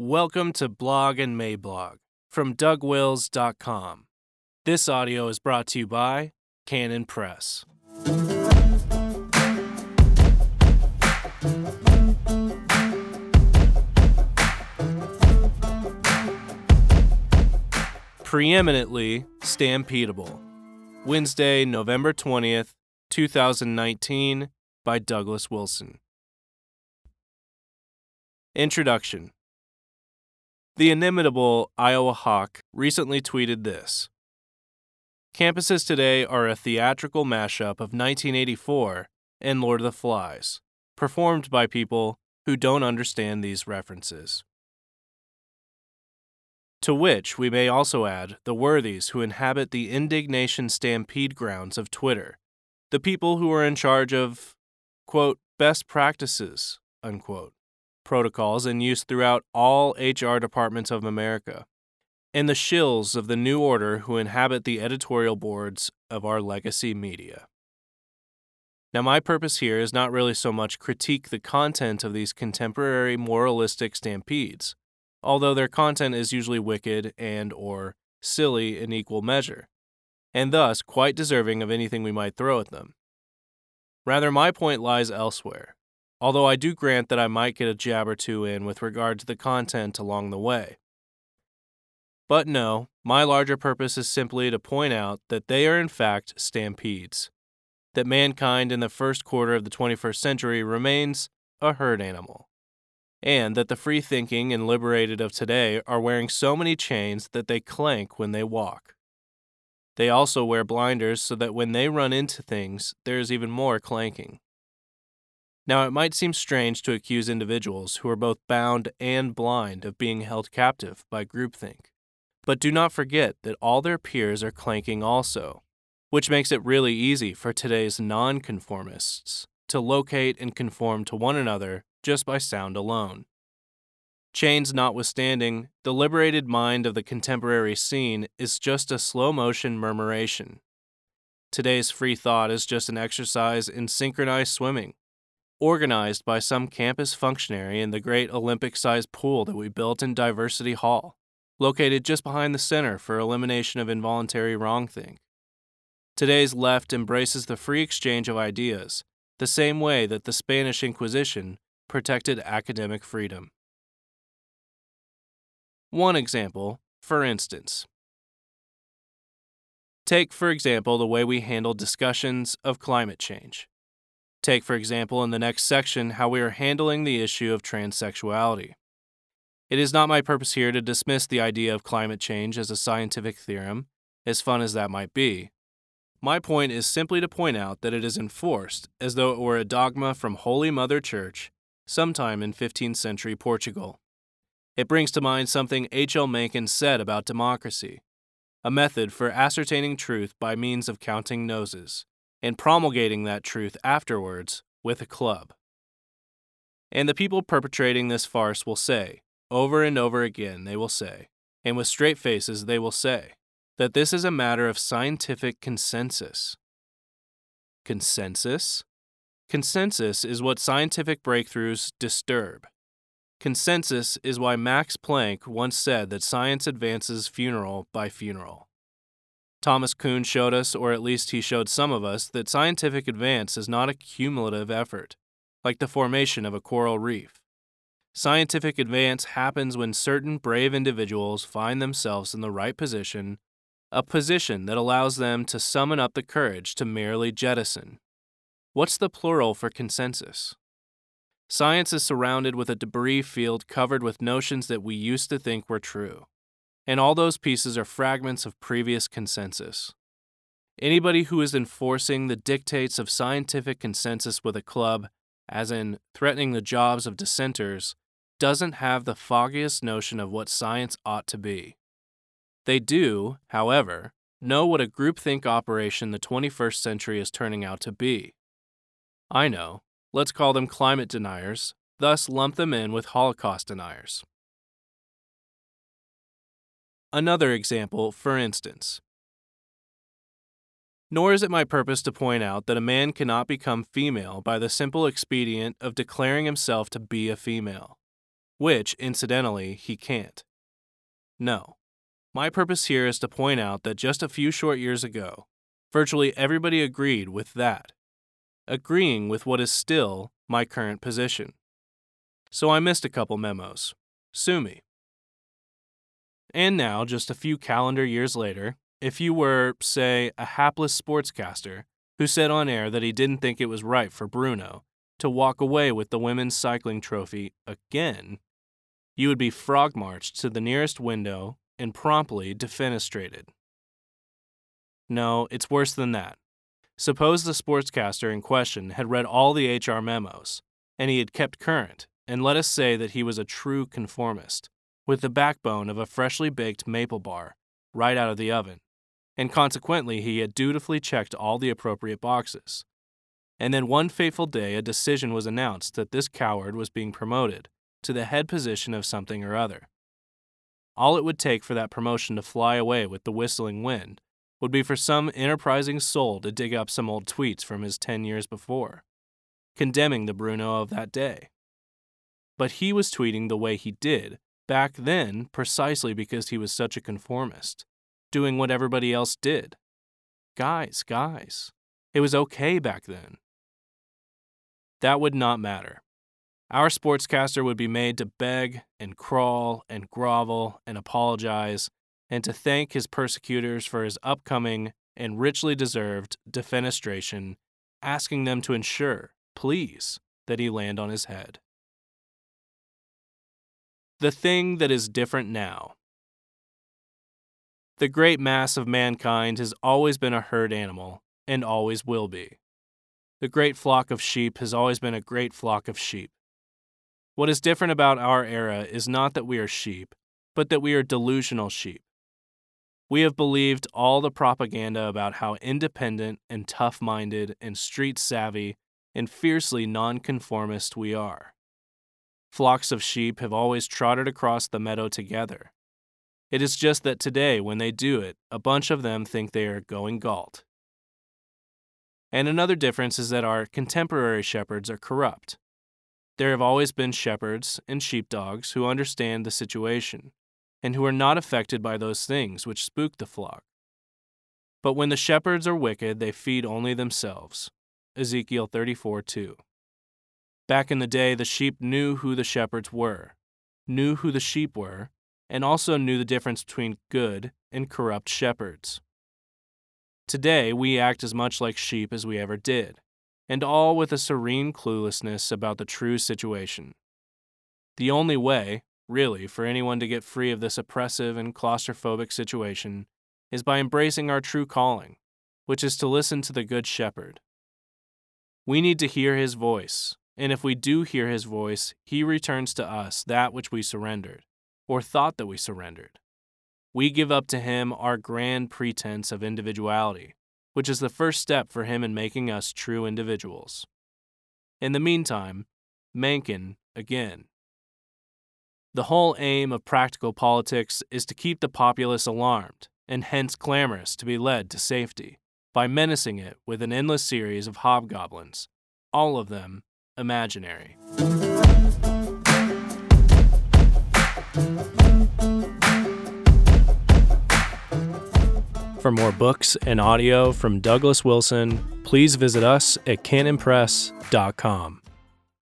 Welcome to Blog and Mablog from DougWils.com. This audio is brought to you by Canon Press. Preeminently Stampedable. Wednesday, November 20th, 2019, by Douglas Wilson. Introduction The inimitable Iowahawk recently tweeted this Campuses today are a theatrical mashup of 1984 and Lord of the Flies, performed by people who don't understand these references. To which we may also add the worthies who inhabit the indignation stampede grounds of Twitter, the people who are in charge of, quote, best practices, unquote, protocols in use throughout all HR departments of America, and the shills of the new order who inhabit the editorial boards of our legacy media. Now, my purpose here is not really so much critique the content of these contemporary moralistic stampedes although their content is usually wicked and or silly in equal measure, and thus quite deserving of anything we might throw at them. Rather, my point lies elsewhere, although I do grant that I might get a jab or two in with regard to the content along the way. But no, my larger purpose is simply to point out that they are in fact stampedes, that mankind in the first quarter of the 21st century remains a herd animal and that the free thinking and liberated of today are wearing so many chains that they clank when they walk. They also wear blinders so that when they run into things, there is even more clanking. Now, it might seem strange to accuse individuals who are both bound and blind of being held captive by groupthink, but do not forget that all their peers are clanking also, which makes it really easy for today's nonconformists to locate and conform to one another just by sound alone. Chains notwithstanding, the liberated mind of the contemporary scene is just a slow motion murmuration. Today's free thought is just an exercise in synchronized swimming, organized by some campus functionary in the great Olympic sized pool that we built in Diversity Hall, located just behind the Center for Elimination of Involuntary Wrongthink. Today's left embraces the free exchange of ideas, the same way that the Spanish Inquisition protected academic freedom. One example, for instance. Take, for example, the way we handle discussions of climate change. Take, for example, in the next section, how we are handling the issue of transsexuality. It is not my purpose here to dismiss the idea of climate change as a scientific theorem, as fun as that might be. My point is simply to point out that it is enforced as though it were a dogma from Holy Mother Church sometime in 15th century Portugal. It brings to mind something H.L. Mencken said about democracy a method for ascertaining truth by means of counting noses, and promulgating that truth afterwards with a club. And the people perpetrating this farce will say, over and over again, they will say, and with straight faces, they will say, that this is a matter of scientific consensus. Consensus? Consensus is what scientific breakthroughs disturb. Consensus is why Max Planck once said that science advances funeral by funeral. Thomas Kuhn showed us, or at least he showed some of us, that scientific advance is not a cumulative effort, like the formation of a coral reef. Scientific advance happens when certain brave individuals find themselves in the right position, a position that allows them to summon up the courage to merely jettison, What's the plural for consensus? Science is surrounded with a debris field covered with notions that we used to think were true. And all those pieces are fragments of previous consensus. Anybody who is enforcing the dictates of scientific consensus with a club, as in threatening the jobs of dissenters, doesn't have the foggiest notion of what science ought to be. They do, however, know what a groupthink operation the 21st century is turning out to be. I know. Let's call them climate deniers, thus lump them in with Holocaust deniers. Another example, for instance. Nor is it my purpose to point out that a man cannot become female by the simple expedient of declaring himself to be a female. which, incidentally, he can't. No. My purpose here is to point out that just a few short years ago, virtually everybody agreed with that, agreeing with what is still my current position. So I missed a couple memos. Sue me. And now, just a few calendar years later, if you were, say, a hapless sportscaster who said on air that he didn't think it was right for Bruno to walk away with the women's cycling trophy again, you would be frog marched to the nearest window and promptly defenestrated. No, it's worse than that. Suppose the sportscaster in question had read all the HR memos, and he had kept current, and let us say that he was a true conformist, with the backbone of a freshly baked maple bar right out of the oven, and consequently he had dutifully checked all the appropriate boxes. And then one fateful day a decision was announced that this coward was being promoted to the head position of something or other. All it would take for that promotion to fly away with the whistling wind would be for some enterprising soul to dig up some old tweets from his 10 years before, condemning the Bruno of that day. But he was tweeting the way he did back then precisely because he was such a conformist, doing what everybody else did. Guys, guys, it was okay back then. That would not matter. Our sportscaster would be made to beg and crawl and grovel and apologize and to thank his persecutors for his upcoming and richly deserved defenestration, asking them to ensure, please, that he land on his head. The thing that is different now. The great mass of mankind has always been a herd animal and always will be. The great flock of sheep has always been a great flock of sheep. What is different about our era is not that we are sheep, but that we are delusional sheep. We have believed all the propaganda about how independent and tough minded and street savvy and fiercely nonconformist we are. Flocks of sheep have always trotted across the meadow together. It is just that today, when they do it, a bunch of them think they are going galt. And another difference is that our contemporary shepherds are corrupt. There have always been shepherds and sheepdogs who understand the situation, and who are not affected by those things which spook the flock. But when the shepherds are wicked, they feed only themselves. Ezekiel 34 2. Back in the day, the sheep knew who the shepherds were, knew who the sheep were, and also knew the difference between good and corrupt shepherds. Today, we act as much like sheep as we ever did and all with a serene cluelessness about the true situation. The only way, really, for anyone to get free of this oppressive and claustrophobic situation is by embracing our true calling, which is to listen to the Good Shepherd. We need to hear his voice, and if we do hear his voice, he returns to us that which we surrendered, or thought that we surrendered. We give up to him our grand pretense of individuality which is the first step for him in making us true individuals. In the meantime, Mencken again. The whole aim of practical politics is to keep the populace alarmed, and hence clamorous to be led to safety, by menacing it with an endless series of hobgoblins, all of them imaginary. For more books and audio from Douglas Wilson, please visit us at canonpress.com.